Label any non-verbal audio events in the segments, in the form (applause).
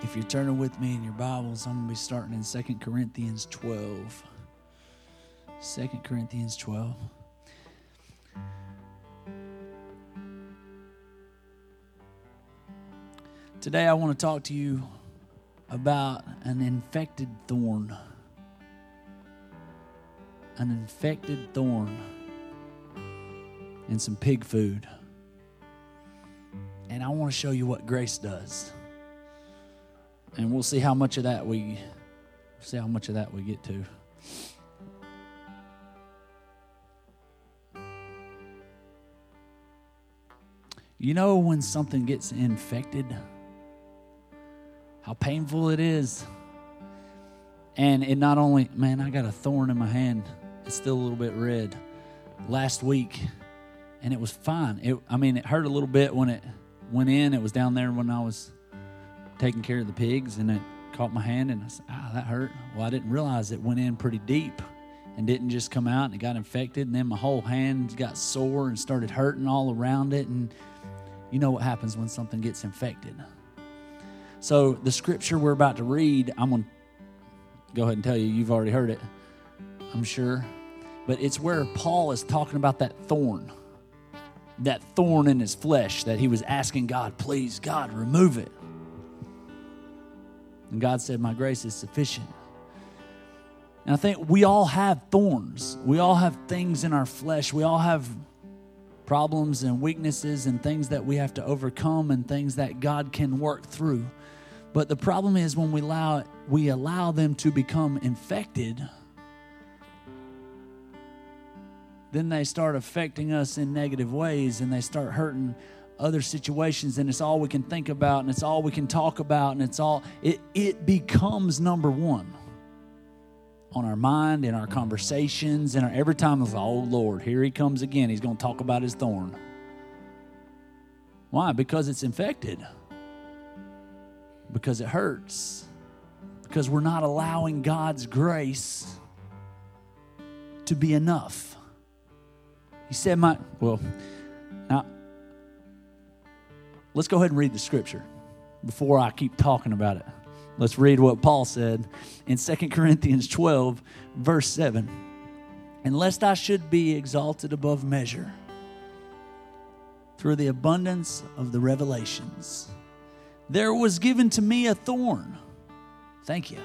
If you're turning with me in your Bibles, I'm going to be starting in 2 Corinthians 12. 2 Corinthians 12. Today, I want to talk to you about an infected thorn. An infected thorn and some pig food. And I want to show you what grace does. And we'll see how much of that we see how much of that we get to. You know when something gets infected, how painful it is. And it not only, man, I got a thorn in my hand. It's still a little bit red. Last week, and it was fine. It, I mean, it hurt a little bit when it went in. It was down there when I was taking care of the pigs, and it caught my hand, and I said, "Ah, that hurt." Well, I didn't realize it went in pretty deep, and didn't just come out, and it got infected, and then my whole hand got sore and started hurting all around it, and you know what happens when something gets infected. So the scripture we're about to read, I'm gonna go ahead and tell you. You've already heard it, I'm sure, but it's where Paul is talking about that thorn that thorn in his flesh that he was asking God, please, God, remove it. And God said, My grace is sufficient. And I think we all have thorns. We all have things in our flesh. We all have problems and weaknesses and things that we have to overcome and things that God can work through. But the problem is when we allow we allow them to become infected, then they start affecting us in negative ways and they start hurting other situations and it's all we can think about and it's all we can talk about and it's all it it becomes number one on our mind in our conversations and our, every time it's like, oh lord here he comes again. He's going to talk about his thorn. Why? Because it's infected. Because it hurts. Because we're not allowing god's grace to be enough. He said, My, well, let's go ahead and read the scripture before I keep talking about it. Let's read what Paul said in 2 Corinthians 12, verse 7. And lest I should be exalted above measure through the abundance of the revelations, there was given to me a thorn. Thank you.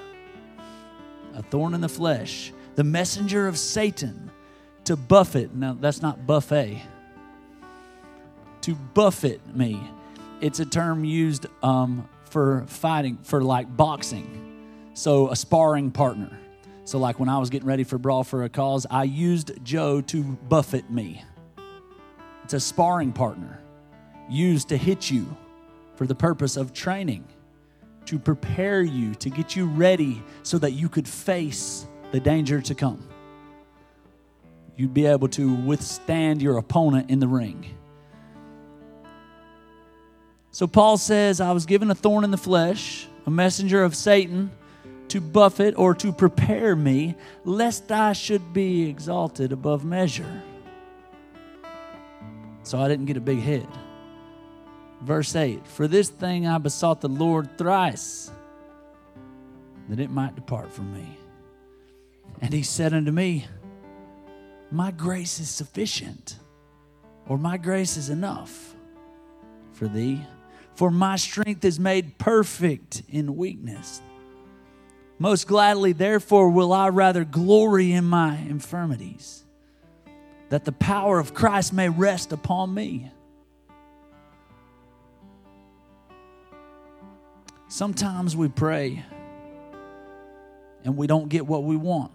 A thorn in the flesh, the messenger of Satan to buffet. Now, that's not buffet. To buffet me. It's a term used um, for fighting, for like boxing. So, a sparring partner. So, like when I was getting ready for Brawl for a Cause, I used Joe to buffet me. It's a sparring partner used to hit you for the purpose of training, to prepare you, to get you ready so that you could face the danger to come you'd be able to withstand your opponent in the ring. So Paul says, I was given a thorn in the flesh, a messenger of Satan to buffet or to prepare me, lest I should be exalted above measure. So I didn't get a big head. Verse 8 For this thing I besought the Lord thrice, that it might depart from me. And he said unto me, my grace is sufficient, or my grace is enough for thee. For my strength is made perfect in weakness. Most gladly, therefore, will I rather glory in my infirmities, that the power of Christ may rest upon me. Sometimes we pray and we don't get what we want.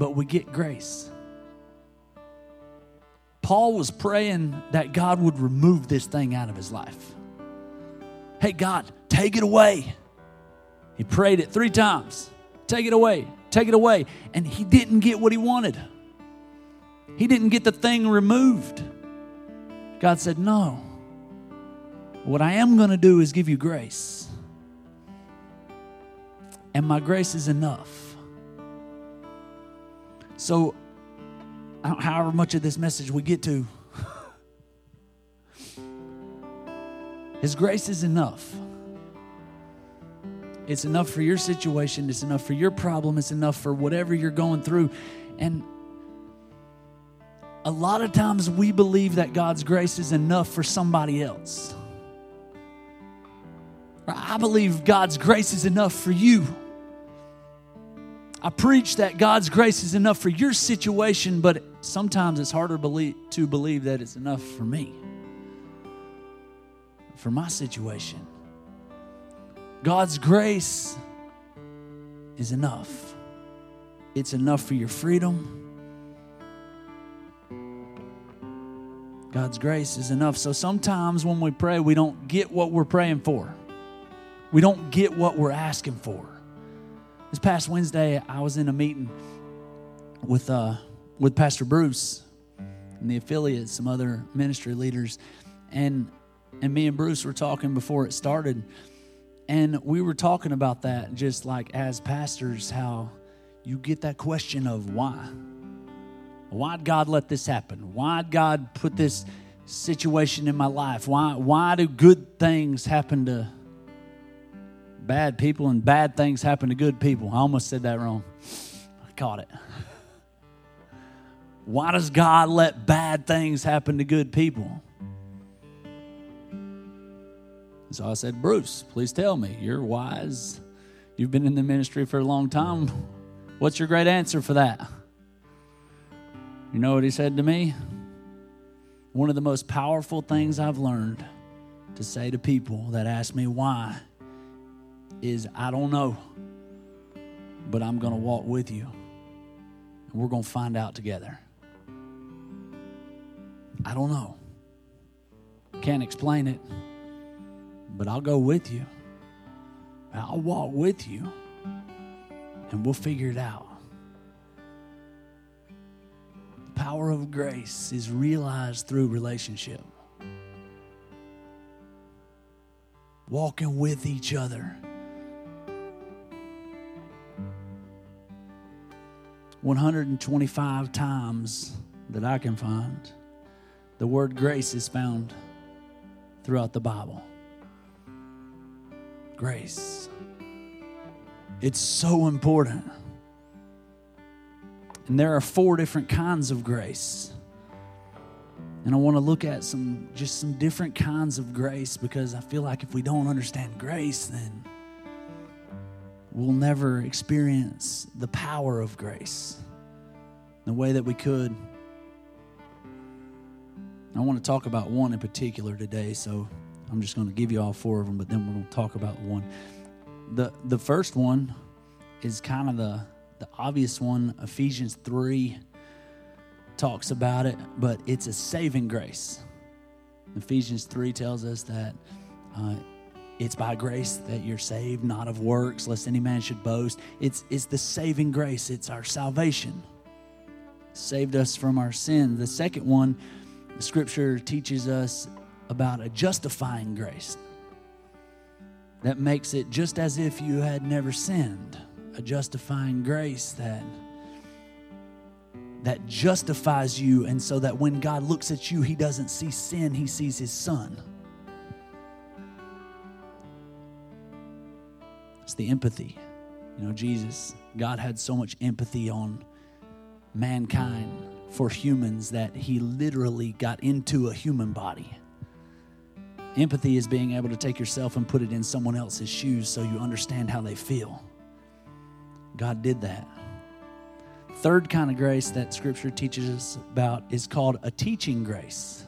but we get grace. Paul was praying that God would remove this thing out of his life. Hey, God, take it away. He prayed it three times take it away, take it away. And he didn't get what he wanted. He didn't get the thing removed. God said, No. What I am going to do is give you grace. And my grace is enough. So, however much of this message we get to, (laughs) His grace is enough. It's enough for your situation, it's enough for your problem, it's enough for whatever you're going through. And a lot of times we believe that God's grace is enough for somebody else. I believe God's grace is enough for you. I preach that God's grace is enough for your situation, but sometimes it's harder to believe that it's enough for me, for my situation. God's grace is enough. It's enough for your freedom. God's grace is enough. So sometimes when we pray, we don't get what we're praying for. We don't get what we're asking for. This past Wednesday, I was in a meeting with uh, with Pastor Bruce and the affiliates, some other ministry leaders, and and me and Bruce were talking before it started, and we were talking about that, just like as pastors, how you get that question of why. Why'd God let this happen? Why'd God put this situation in my life? Why, why do good things happen to bad people and bad things happen to good people. I almost said that wrong. I caught it. Why does God let bad things happen to good people? So I said, Bruce, please tell me. You're wise. You've been in the ministry for a long time. What's your great answer for that? You know what he said to me? One of the most powerful things I've learned to say to people that ask me why is I don't know, but I'm going to walk with you. And we're going to find out together. I don't know. Can't explain it, but I'll go with you. I'll walk with you, and we'll figure it out. The power of grace is realized through relationship. Walking with each other 125 times that I can find, the word grace is found throughout the Bible. Grace. It's so important. And there are four different kinds of grace. And I want to look at some just some different kinds of grace because I feel like if we don't understand grace, then we'll never experience the power of grace the way that we could. I want to talk about one in particular today, so I'm just going to give you all four of them, but then we're going to talk about one. The, the first one is kind of the, the obvious one. Ephesians 3 talks about it, but it's a saving grace. Ephesians 3 tells us that uh, it's by grace that you're saved, not of works, lest any man should boast. It's, it's the saving grace, it's our salvation. Saved us from our sin. The second one, the scripture teaches us about a justifying grace that makes it just as if you had never sinned. A justifying grace that that justifies you and so that when God looks at you he doesn't see sin he sees his son It's the empathy. You know, Jesus, God had so much empathy on mankind for humans that he literally got into a human body. Empathy is being able to take yourself and put it in someone else's shoes so you understand how they feel. God did that. Third kind of grace that scripture teaches us about is called a teaching grace.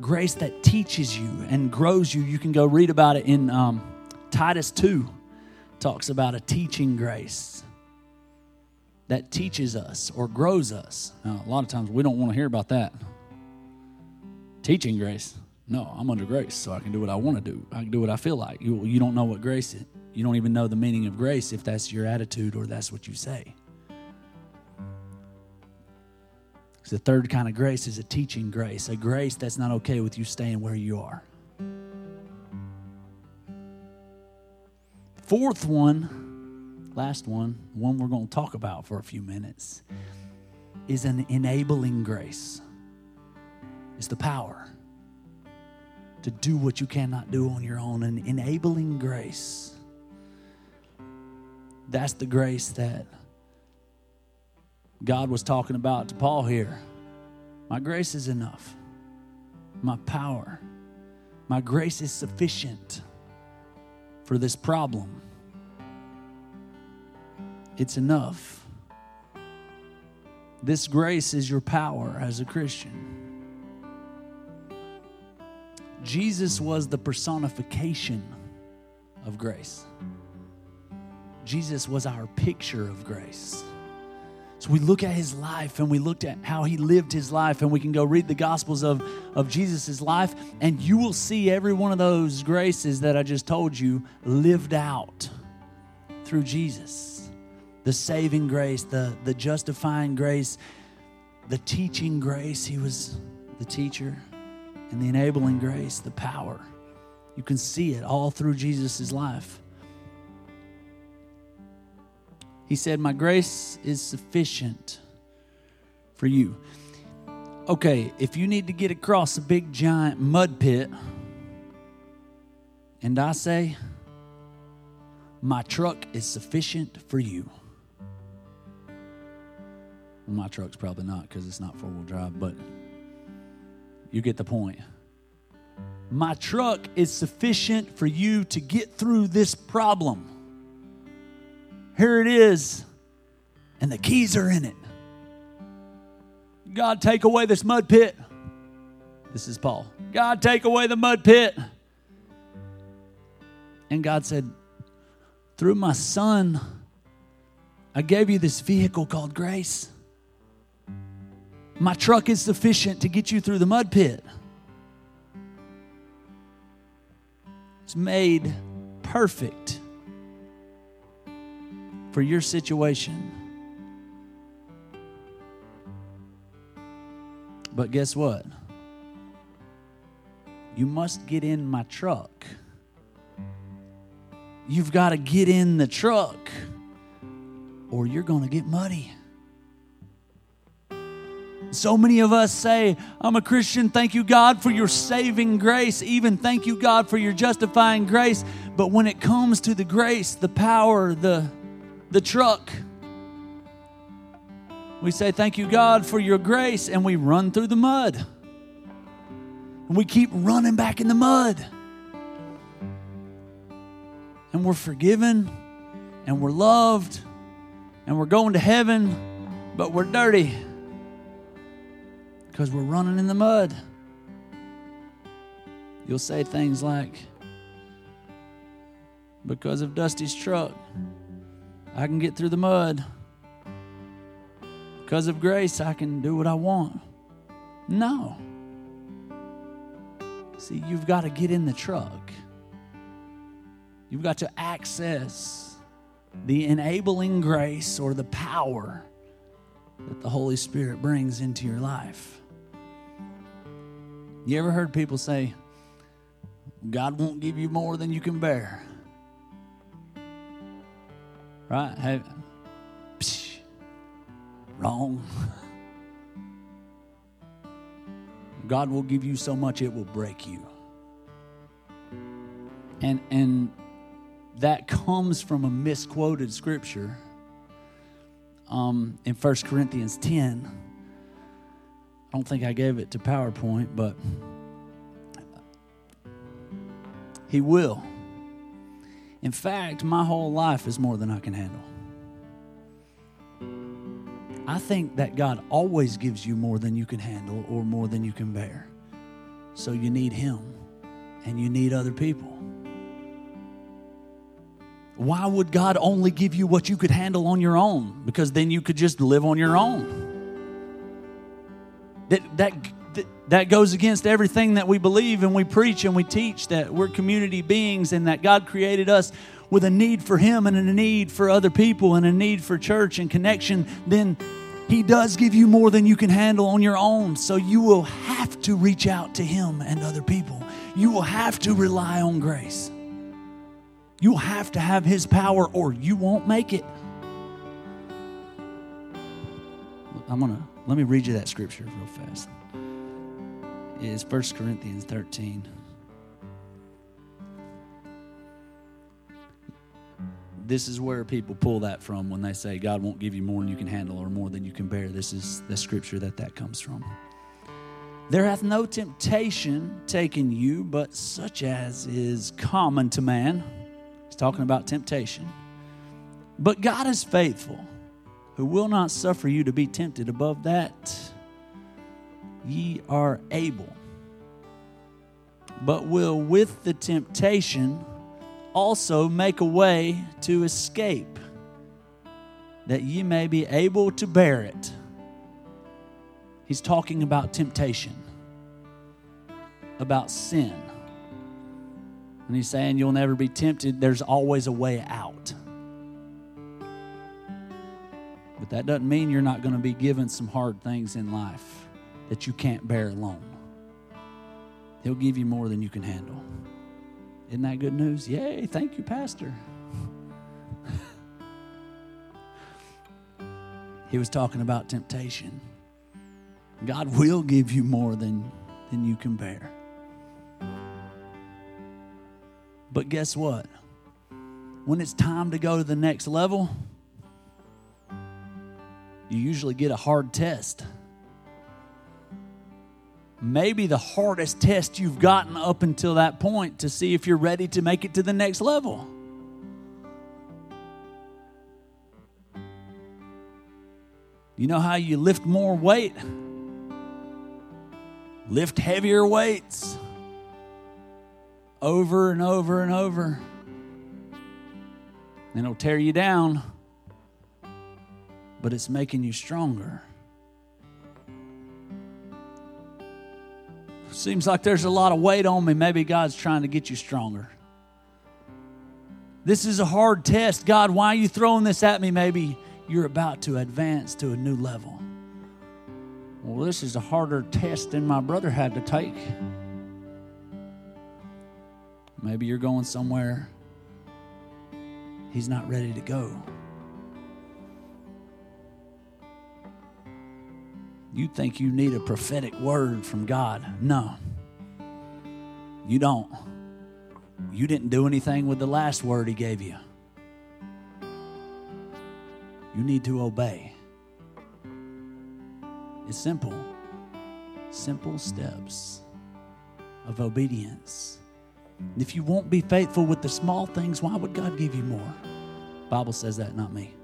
Grace that teaches you and grows you. You can go read about it in um, Titus 2 talks about a teaching grace that teaches us or grows us. Now, a lot of times we don't want to hear about that. Teaching grace. No, I'm under grace, so I can do what I want to do. I can do what I feel like. You, you don't know what grace is. You don't even know the meaning of grace if that's your attitude or that's what you say. The third kind of grace is a teaching grace, a grace that's not okay with you staying where you are. Fourth one, last one, one we're going to talk about for a few minutes, is an enabling grace. It's the power. to do what you cannot do on your own, an enabling grace. That's the grace that God was talking about to Paul here. My grace is enough, my power, my grace is sufficient for this problem. It's enough. This grace is your power as a Christian. Jesus was the personification of grace. Jesus was our picture of grace. So we look at his life and we looked at how he lived his life, and we can go read the Gospels of, of Jesus' life, and you will see every one of those graces that I just told you lived out through Jesus. The saving grace, the, the justifying grace, the teaching grace. He was the teacher and the enabling grace, the power. You can see it all through Jesus' life. He said, My grace is sufficient for you. Okay, if you need to get across a big giant mud pit, and I say, My truck is sufficient for you. Well, my truck's probably not because it's not four wheel drive, but you get the point. My truck is sufficient for you to get through this problem. Here it is, and the keys are in it. God, take away this mud pit. This is Paul. God, take away the mud pit. And God said, Through my son, I gave you this vehicle called grace. My truck is sufficient to get you through the mud pit. It's made perfect for your situation. But guess what? You must get in my truck. You've got to get in the truck or you're going to get muddy. So many of us say, I'm a Christian. Thank you, God, for your saving grace. Even thank you, God, for your justifying grace. But when it comes to the grace, the power, the, the truck, we say, Thank you, God, for your grace. And we run through the mud. And we keep running back in the mud. And we're forgiven. And we're loved. And we're going to heaven. But we're dirty because we're running in the mud. You'll say things like, because of Dusty's truck, I can get through the mud. Because of grace, I can do what I want. No. See, you've got to get in the truck. You've got to access the enabling grace or the power that the Holy Spirit brings into your life. You ever heard people say, God won't give you more than you can bear? Right? Hey, psh, wrong. God will give you so much it will break you. And and that comes from a misquoted scripture um, in 1 Corinthians 10 I don't think I gave it to PowerPoint, but He will. In fact, my whole life is more than I can handle. I think that God always gives you more than you can handle or more than you can bear. So you need Him and you need other people. Why would God only give you what you could handle on your own? Because then you could just live on your own that, that, that goes against everything that we believe and we preach and we teach that we're community beings and that God created us with a need for Him and a need for other people and a need for church and connection, then He does give you more than you can handle on your own. So you will have to reach out to Him and other people. You will have to rely on grace. You'll have to have His power or you won't make it. I'm going to let me read you that scripture real fast. It's 1 Corinthians 13. This is where people pull that from when they say God won't give you more than you can handle or more than you can bear. This is the scripture that that comes from. There hath no temptation taken you, but such as is common to man. He's talking about temptation. But God is faithful who will not suffer you to be tempted above that ye are able, but will with the temptation also make a way to escape, that ye may be able to bear it. He's talking about temptation, about sin. And he's saying you'll never be tempted. There's always a way out. But that doesn't mean you're not going to be given some hard things in life that you can't bear alone. He'll give you more than you can handle. Isn't that good news? Yay, thank you, Pastor. (laughs) he was talking about temptation. God will give you more than, than you can bear. But guess what? When it's time to go to the next level, you usually get a hard test. Maybe the hardest test you've gotten up until that point to see if you're ready to make it to the next level. You know how you lift more weight? Lift heavier weights over and over and over. And it'll tear you down, but it's making you stronger. Seems like there's a lot of weight on me. Maybe God's trying to get you stronger. This is a hard test. God, why are you throwing this at me? Maybe you're about to advance to a new level. Well, this is a harder test than my brother had to take. Maybe you're going somewhere he's not ready to go. You think you need a prophetic word from God. No, you don't. You didn't do anything with the last word He gave you. You need to obey. It's simple. Simple steps of obedience. If you won't be faithful with the small things, why would God give you more? Bible says that, not me.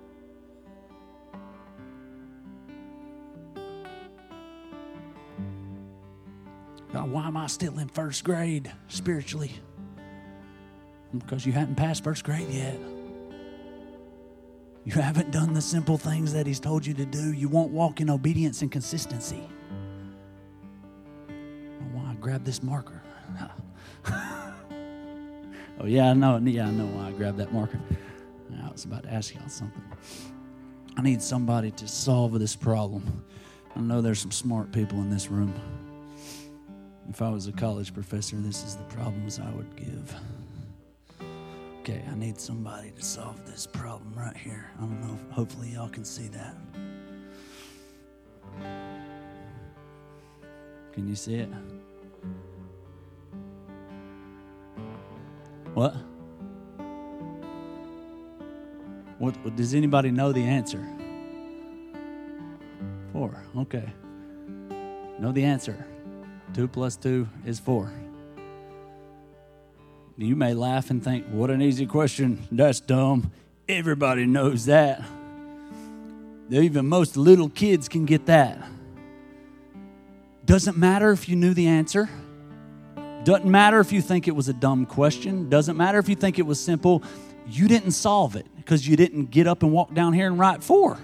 God, why am I still in first grade spiritually? Because you hadn't passed first grade yet. You haven't done the simple things that He's told you to do. You won't walk in obedience and consistency. Why grab this marker? (laughs) oh yeah, I know. Yeah, I know why I grabbed that marker. I was about to ask y'all something. I need somebody to solve this problem. I know there's some smart people in this room. If I was a college professor, this is the problems I would give. Okay, I need somebody to solve this problem right here. I don't know. If, hopefully, y'all can see that. Can you see it? What? What, what does anybody know the answer? Four. Okay. Know the answer. Two plus two is four. You may laugh and think, what an easy question. That's dumb. Everybody knows that. Even most little kids can get that. Doesn't matter if you knew the answer. Doesn't matter if you think it was a dumb question. Doesn't matter if you think it was simple. You didn't solve it because you didn't get up and walk down here and write four.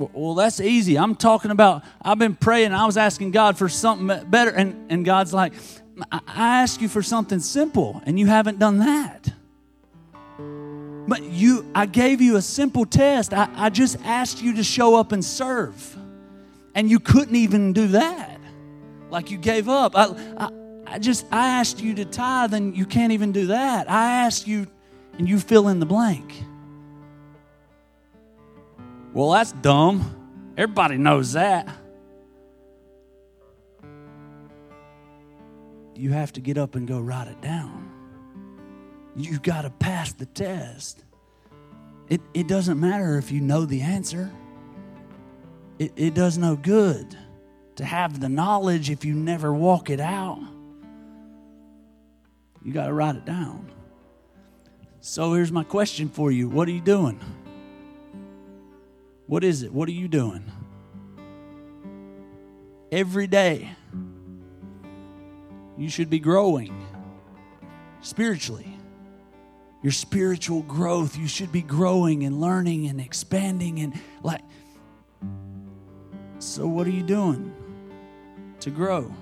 Well, that's easy. I'm talking about, I've been praying, I was asking God for something better, and, and God's like, I asked you for something simple, and you haven't done that. But you, I gave you a simple test. I, I just asked you to show up and serve. And you couldn't even do that. Like you gave up. I, I, I just, I asked you to tithe, and you can't even do that. I asked you, and you fill in the blank. Well, that's dumb. Everybody knows that. You have to get up and go write it down. You've got to pass the test. It, it doesn't matter if you know the answer, it, it does no good to have the knowledge if you never walk it out. You got to write it down. So here's my question for you What are you doing? What is it? What are you doing? Every day, you should be growing spiritually. Your spiritual growth, you should be growing and learning and expanding and like. So, what are you doing to grow?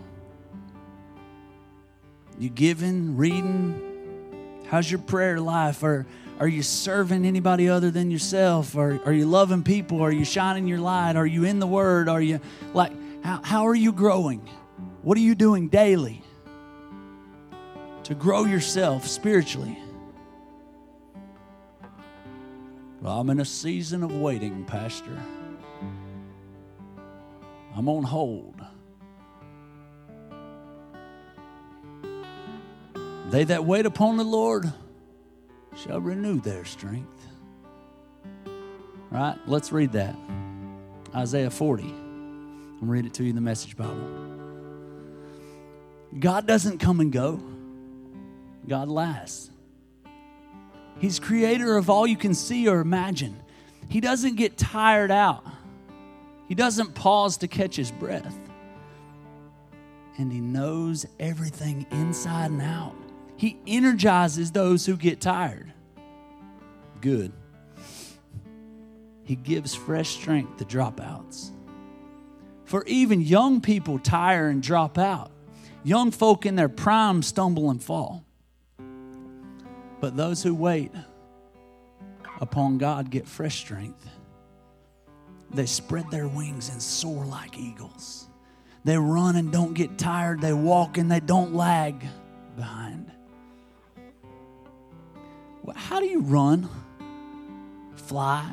You giving, reading? How's your prayer life? Or are you serving anybody other than yourself? Or are you loving people? Are you shining your light? Are you in the Word? Are you like, how, how are you growing? What are you doing daily to grow yourself spiritually? Well, I'm in a season of waiting, Pastor. I'm on hold. They that wait upon the Lord shall renew their strength. Right? Let's read that. Isaiah 40. I'm read it to you in the message Bible. God doesn't come and go. God lasts. He's creator of all you can see or imagine. He doesn't get tired out. He doesn't pause to catch his breath. And he knows everything inside and out. He energizes those who get tired. Good. He gives fresh strength to dropouts. For even young people tire and drop out. Young folk in their prime stumble and fall. But those who wait upon God get fresh strength. They spread their wings and soar like eagles. They run and don't get tired. They walk and they don't lag behind. How do you run, fly,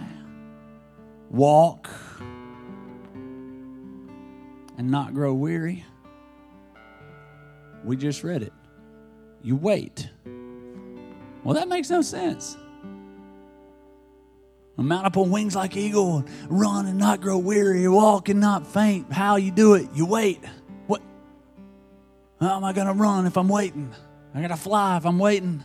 walk, and not grow weary? We just read it. You wait. Well, that makes no sense. Mount up on wings like eagle, and run and not grow weary, walk and not faint. How you do it? You wait. What? How am I going to run if I'm waiting? I got to fly if I'm waiting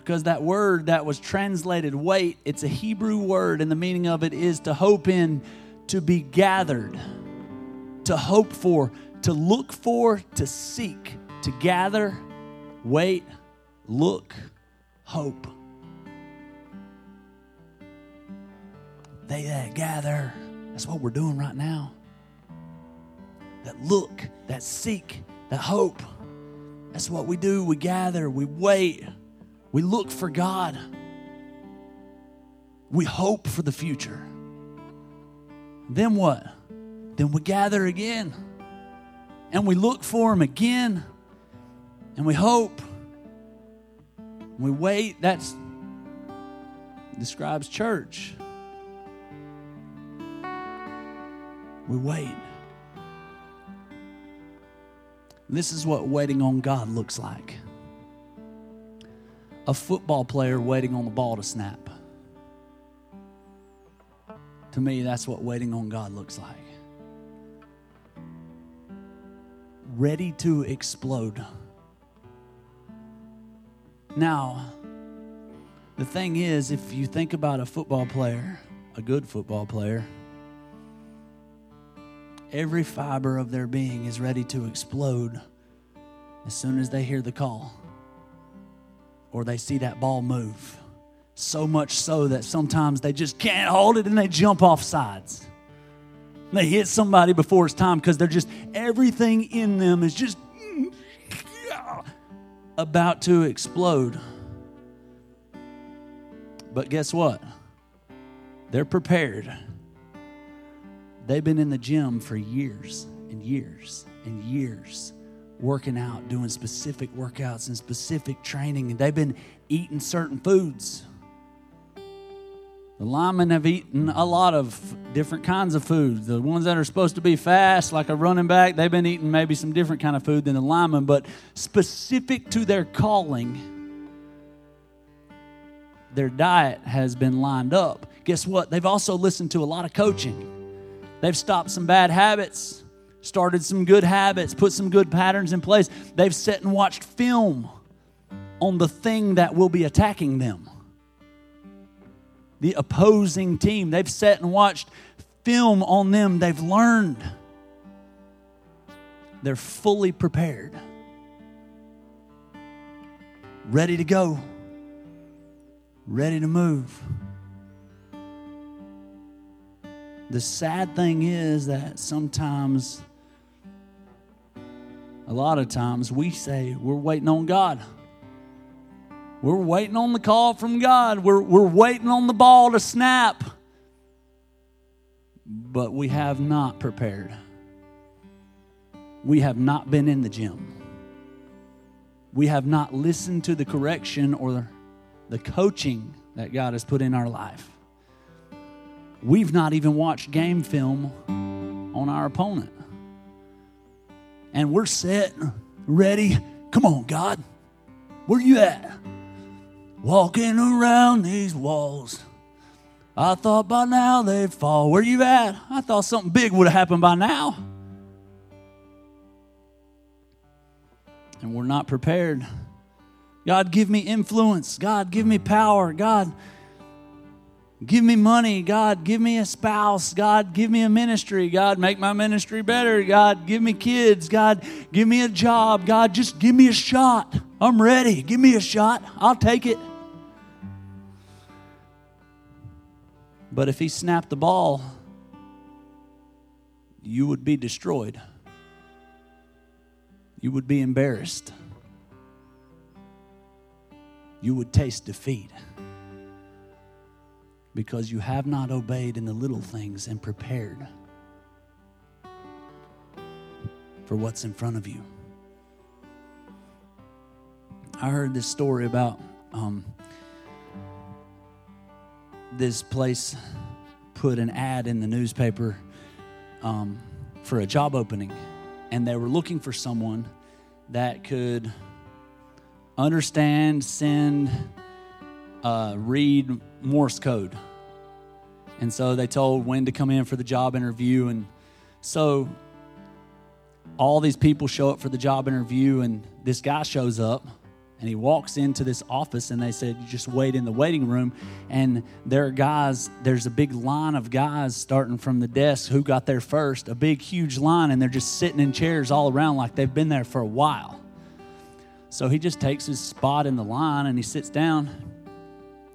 because that word that was translated wait, it's a Hebrew word, and the meaning of it is to hope in, to be gathered, to hope for, to look for, to seek, to gather, wait, look, hope. They that gather, that's what we're doing right now. That look, that seek, that hope. That's what we do. We gather, we wait, we look for God. We hope for the future. Then what? Then we gather again and we look for Him again and we hope. We wait. That's describes church. We wait. This is what waiting on God looks like a football player waiting on the ball to snap. To me, that's what waiting on God looks like. Ready to explode. Now, the thing is, if you think about a football player, a good football player, every fiber of their being is ready to explode as soon as they hear the call or they see that ball move. So much so that sometimes they just can't hold it and they jump off sides. They hit somebody before it's time because they're just, everything in them is just about to explode. But guess what? They're prepared. They've been in the gym for years and years and years working out, doing specific workouts and specific training, and they've been eating certain foods. The linemen have eaten a lot of different kinds of food. The ones that are supposed to be fast, like a running back, they've been eating maybe some different kind of food than the linemen, but specific to their calling, their diet has been lined up. Guess what? They've also listened to a lot of coaching. They've stopped some bad habits, started some good habits, put some good patterns in place. They've sat and watched film on the thing that will be attacking them the opposing team. They've sat and watched film on them, they've learned. They're fully prepared, ready to go, ready to move. The sad thing is that sometimes, a lot of times, we say we're waiting on God. We're waiting on the call from God. We're, we're waiting on the ball to snap. But we have not prepared. We have not been in the gym. We have not listened to the correction or the coaching that God has put in our life. We've not even watched game film on our opponent. And we're set, ready. Come on, God. Where you at? walking around these walls. I thought by now they'd fall. Where you at? I thought something big would have happened by now. And we're not prepared. God, give me influence. God, give me power. God, give me money. God, give me a spouse. God, give me a ministry. God, make my ministry better. God, give me kids. God, give me a job. God, just give me a shot. I'm ready. Give me a shot. I'll take it. But if he snapped the ball, you would be destroyed. You would be embarrassed. You would taste defeat because you have not obeyed in the little things and prepared for what's in front of you. I heard this story about um, this place put an ad in the newspaper um, for a job opening, and they were looking for someone that could understand, send, uh, read Morse code. And so they told when to come in for the job interview. And so all these people show up for the job interview, and this guy shows up and he walks into this office and they said you just wait in the waiting room and there are guys there's a big line of guys starting from the desk who got there first a big huge line and they're just sitting in chairs all around like they've been there for a while so he just takes his spot in the line and he sits down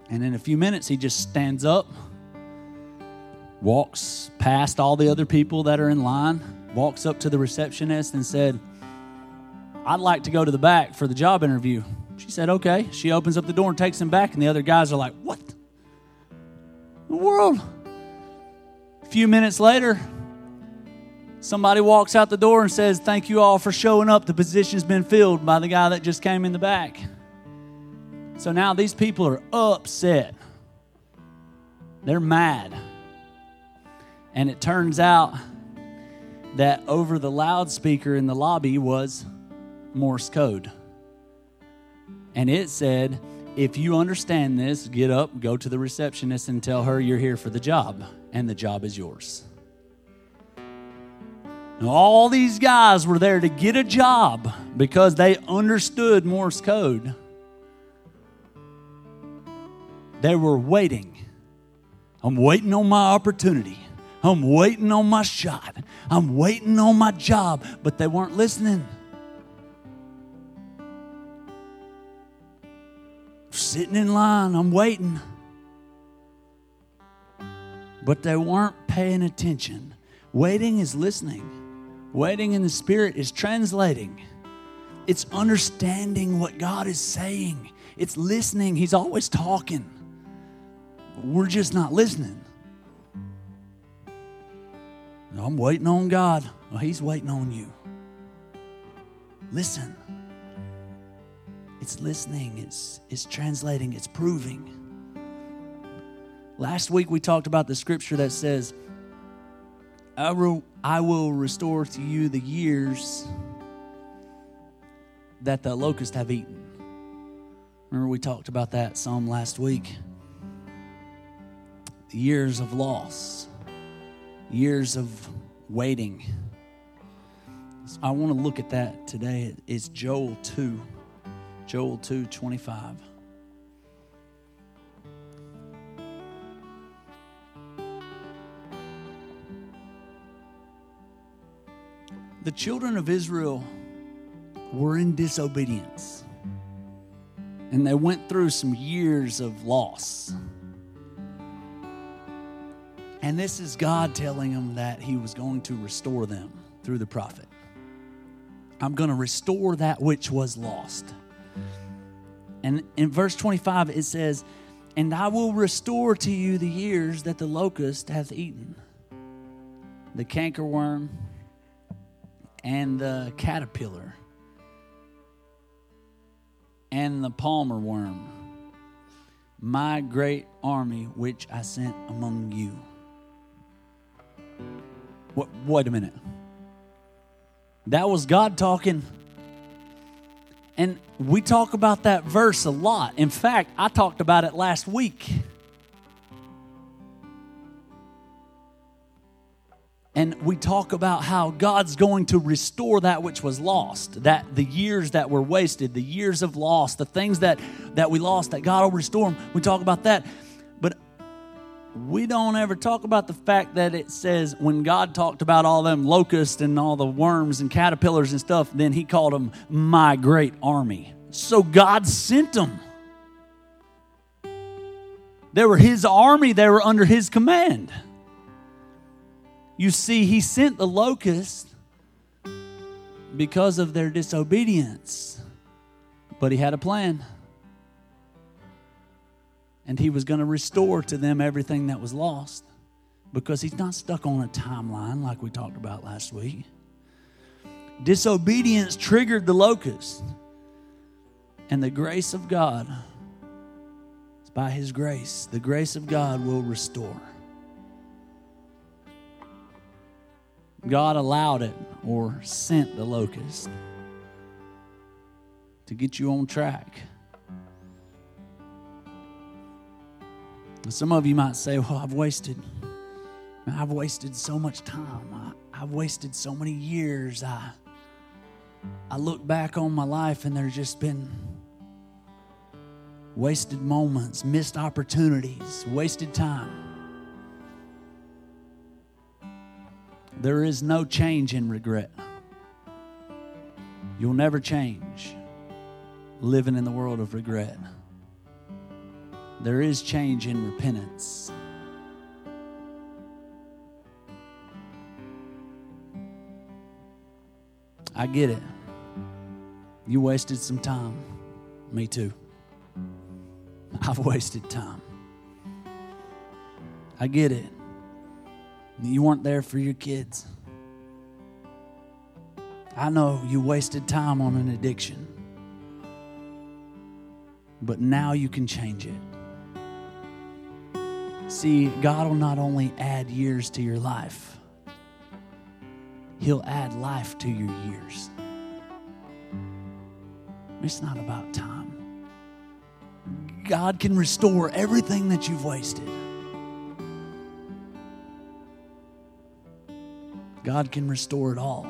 and in a few minutes he just stands up walks past all the other people that are in line walks up to the receptionist and said I'd like to go to the back for the job interview. She said, okay. She opens up the door and takes him back, and the other guys are like, what? The world? A few minutes later, somebody walks out the door and says, Thank you all for showing up. The position's been filled by the guy that just came in the back. So now these people are upset. They're mad. And it turns out that over the loudspeaker in the lobby was Morse code. And it said, if you understand this, get up, go to the receptionist, and tell her you're here for the job, and the job is yours. Now, all these guys were there to get a job because they understood Morse code. They were waiting. I'm waiting on my opportunity. I'm waiting on my shot. I'm waiting on my job. But they weren't listening. sitting in line, I'm waiting. But they weren't paying attention. Waiting is listening, waiting in the Spirit is translating. It's understanding what God is saying, it's listening. He's always talking. We're just not listening. I'm waiting on God. Well, He's waiting on you. Listen. It's listening, it's, it's translating, it's proving. Last week we talked about the scripture that says, I will, I will restore to you the years that the locusts have eaten. Remember, we talked about that some last week. Years of loss, years of waiting. So I want to look at that today. It's Joel 2, Joel 2 25. The children of Israel were in disobedience. And they went through some years of loss. And this is God telling them that He was going to restore them through the prophet. I'm going to restore that which was lost. And in verse 25, it says, And I will restore to you the years that the locust hath eaten, the cankerworm, and the caterpillar and the palmer worm, my great army which I sent among you. Wait a minute. That was God talking. And we talk about that verse a lot. In fact, I talked about it last week. and we talk about how God's going to restore that which was lost, that the years that were wasted, the years of loss, the things that that we lost, that God will restore them. We talk about that. We don't ever talk about the fact that it says when God talked about all them locusts and all the worms and caterpillars and stuff, then he called them my great army. So God sent them. They were his army, they were under his command. You see, he sent the locusts because of their disobedience, but he had a plan. And he was going to restore to them everything that was lost because he's not stuck on a timeline like we talked about last week. Disobedience triggered the locust, and the grace of God, it's by his grace, the grace of God will restore. God allowed it or sent the locust to get you on track. Some of you might say, Well, I've wasted, I've wasted so much time. I, have wasted so many years. I, I look back on my life and there's just been wasted moments, missed opportunities, wasted time. There is no change in regret. You'll never change living in the world of regret. There is change in repentance. I get it. You wasted some time. Me too. (laughs) I've wasted time. I get it. You weren't there for your kids. I know you wasted time on an addiction, but now you can change it. See, God will not only add years to your life, He'll add life to your years. It's not about time. God can restore everything that you've wasted. God can restore it all.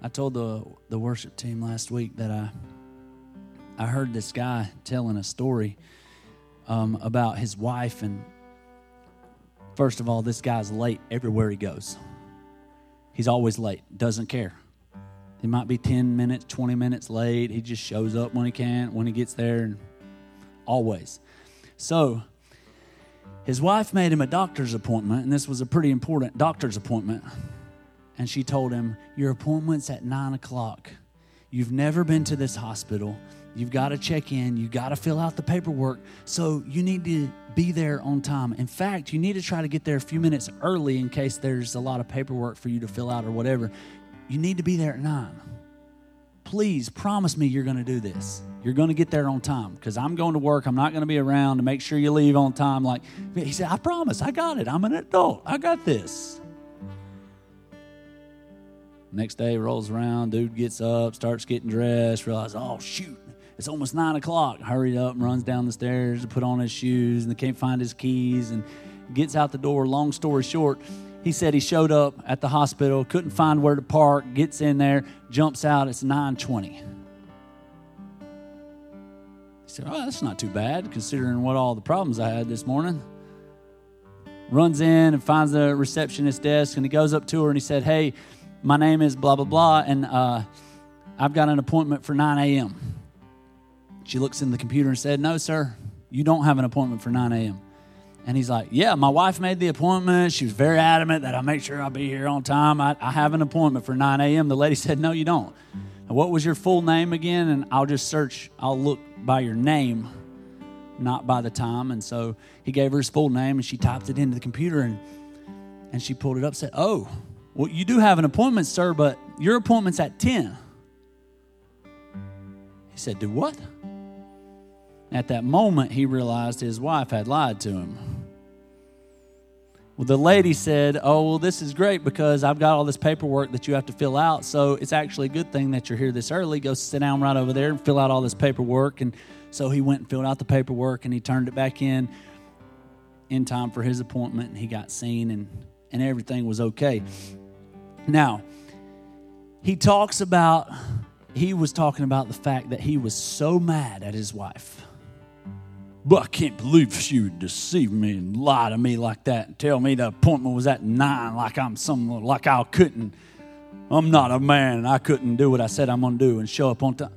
I told the, the worship team last week that I, I heard this guy telling a story um, about his wife. And first of all, this guy's late everywhere he goes. He's always late, doesn't care. He might be 10 minutes, 20 minutes late. He just shows up when he can, when he gets there, and always. So his wife made him a doctor's appointment, and this was a pretty important doctor's appointment. And she told him, Your appointment's at nine o'clock. You've never been to this hospital. You've got to check in. You've got to fill out the paperwork. So you need to be there on time. In fact, you need to try to get there a few minutes early in case there's a lot of paperwork for you to fill out or whatever. You need to be there at nine. please promise me you're going to do this. You're going to get there on time because I'm going to work. I'm not going to be around to make sure you leave on time. Like he said, I promise, I got it. I'm an adult. I got this. Next day rolls around, dude gets up, starts getting dressed, realizes, oh shoot, it's almost nine o'clock. Hurried up and runs down the stairs to put on his shoes and they can't find his keys and gets out the door. Long story short, he said he showed up at the hospital, couldn't find where to park, gets in there, jumps out, it's 920. He said, Oh, that's not too bad considering what all the problems I had this morning. Runs in and finds the receptionist desk and he goes up to her and he said, Hey, my name is blah, blah, blah, and uh, I've got an appointment for 9 a.m. She looks in the computer and said, No, sir, you don't have an appointment for 9 a.m. And he's like, Yeah, my wife made the appointment. She was very adamant that I make sure I'll be here on time. I, I have an appointment for 9 a.m. The lady (laughs) said, No, you don't. what was your full name again? And I'll just search, I'll look by your name, not by the time. And so he gave her his full name and she typed it into the computer and, and she pulled it up said, Oh, well, you do have an appointment, sir, but your appointment's at 10. He said, Do what? At that moment, he realized his wife had lied to him. Well, the lady said, Oh, well, this is great because I've got all this paperwork that you have to fill out. So it's actually a good thing that you're here this early. Go sit down right over there and fill out all this paperwork. And so he went and filled out the paperwork and he turned it back in in time for his appointment. And he got seen and, and everything was okay. Now, he talks about, he was talking about the fact that he was so mad at his wife. But I can't believe she would deceive me and lie to me like that and tell me the appointment was at nine, like I'm some, like I couldn't, I'm not a man and I couldn't do what I said I'm gonna do and show up on time.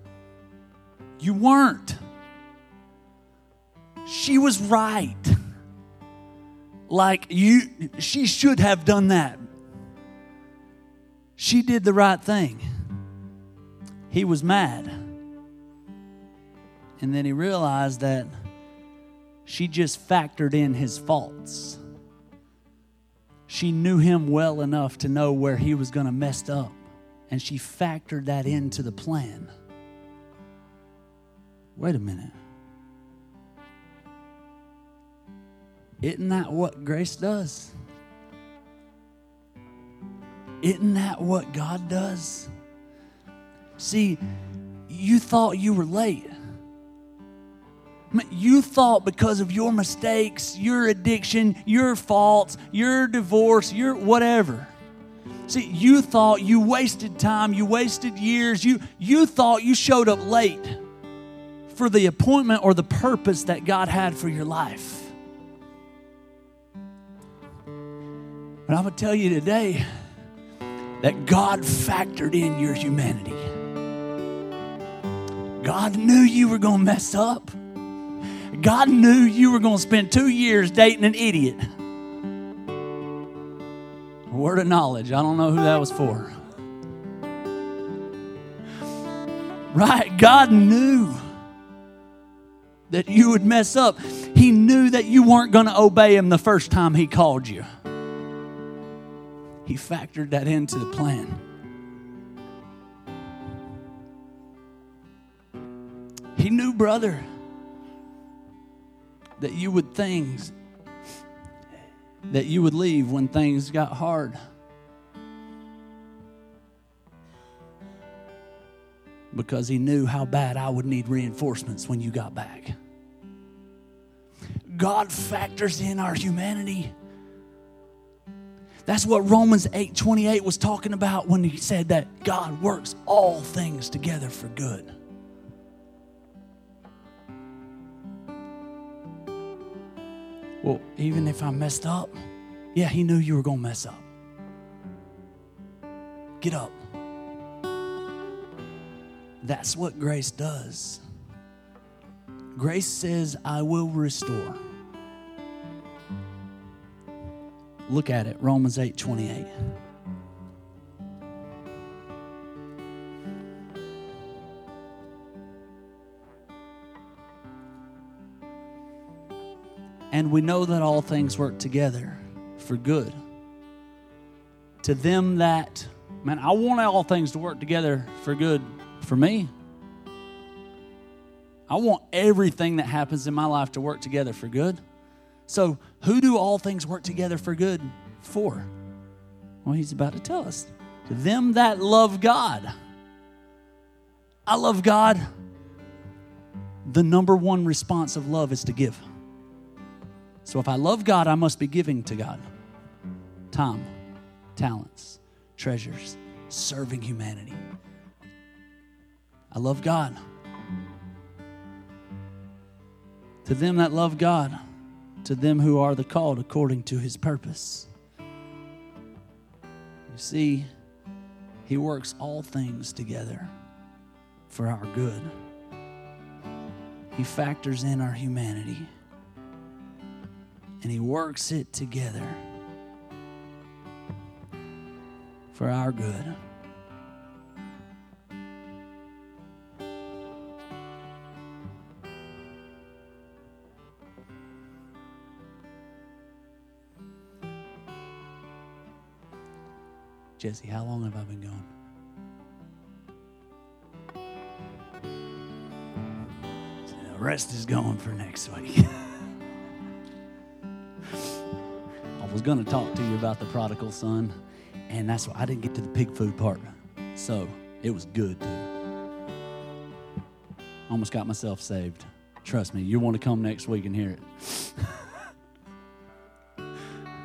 You weren't. She was right. Like you, she should have done that she did the right thing. He was mad. And then he realized that she just factored in his faults. She knew him well enough to know where he was going to mess up, and she factored that into the plan. Wait a minute. Isn't that what grace does? Isn't that what God does? See, you thought you were late. You thought because of your mistakes, your addiction, your faults, your divorce, your whatever. See, you thought you wasted time, you wasted years, you, you thought you showed up late for the appointment or the purpose that God had for your life. But I'm going to tell you today, that God factored in your humanity. God knew you were going to mess up. God knew you were going to spend two years dating an idiot. Word of knowledge. I don't know who that was for. Right? God knew that you would mess up. He knew that you weren't going to obey Him the first time He called you. He factored that into the plan. He knew, brother, that you would things that you would leave when things got hard. Because he knew how bad I would need reinforcements when you got back. God factors in our humanity. That's what Romans 8 28 was talking about when he said that God works all things together for good. Well, even if I messed up, yeah, he knew you were going to mess up. Get up. That's what grace does. Grace says, I will restore. Look at it, Romans 8 28. And we know that all things work together for good. To them that, man, I want all things to work together for good For me, I want everything that happens in my life to work together for good. So, who do all things work together for good for? Well, he's about to tell us. To them that love God. I love God. The number one response of love is to give. So if I love God, I must be giving to God time, talents, treasures, serving humanity. I love God. To them that love God, to them who are the called according to his purpose. You see, he works all things together for our good. He factors in our humanity and He works it together for our good. Jesse, how long have I been gone? the rest is going for next week. (laughs) I was going to talk to you about the prodigal son, and that's why I didn't get to the pig food part. So it was good too. Almost got myself saved. Trust me, you want to come next week and hear it. (laughs)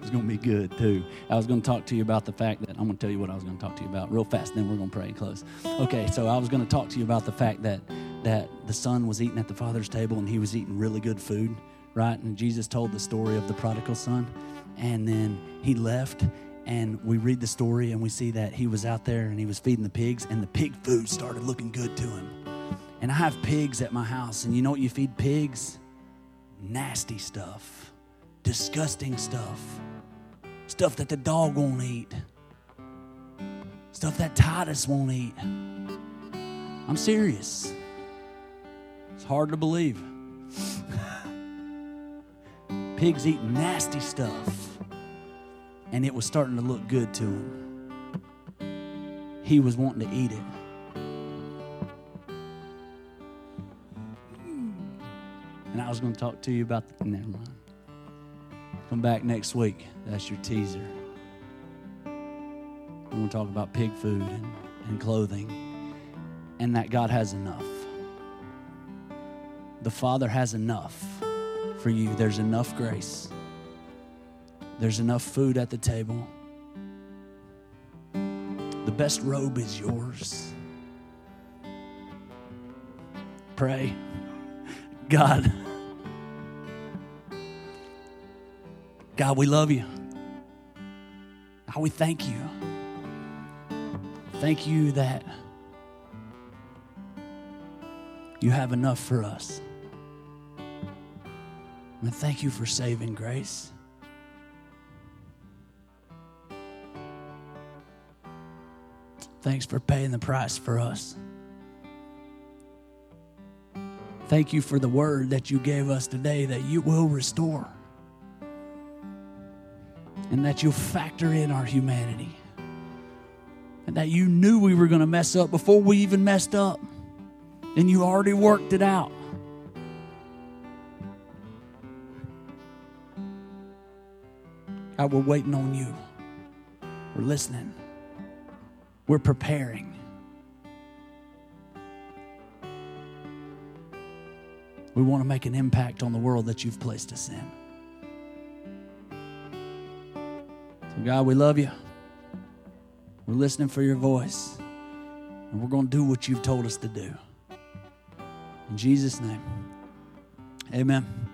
it's going to be good too. I was going to talk to you about the fact that I'm going to tell you what I was going to talk to you about real fast, then we're going to pray and close. Okay, so I was going to talk to you about the fact that that the son was eating at the father's table and he was eating really good food, right? And Jesus told the story of the prodigal son, and then he left. And we read the story and we see that he was out there and he was feeding the pigs, and the pig food started looking good to him. And I have pigs at my house, and you know what you feed pigs? Nasty stuff, disgusting stuff, stuff that the dog won't eat, stuff that Titus won't eat. I'm serious. It's hard to believe. (laughs) Pigs eat nasty stuff, and it was starting to look good to him. He was wanting to eat it. And I was going to talk to you about the. Never mind. Come back next week. That's your teaser. We're going to talk about pig food and, and clothing, and that God has enough. The Father has enough for you. There's enough grace, there's enough food at the table. The best robe is yours. Pray, God. God, we love you. God, we thank you. Thank you that you have enough for us. And thank you for saving grace. Thanks for paying the price for us. Thank you for the word that you gave us today that you will restore and that you'll factor in our humanity and that you knew we were going to mess up before we even messed up and you already worked it out. God, we're waiting on you. We're listening. We're preparing. We want to make an impact on the world that you've placed us in. God, we love you. We're listening for your voice. And we're going to do what you've told us to do. In Jesus' name, amen.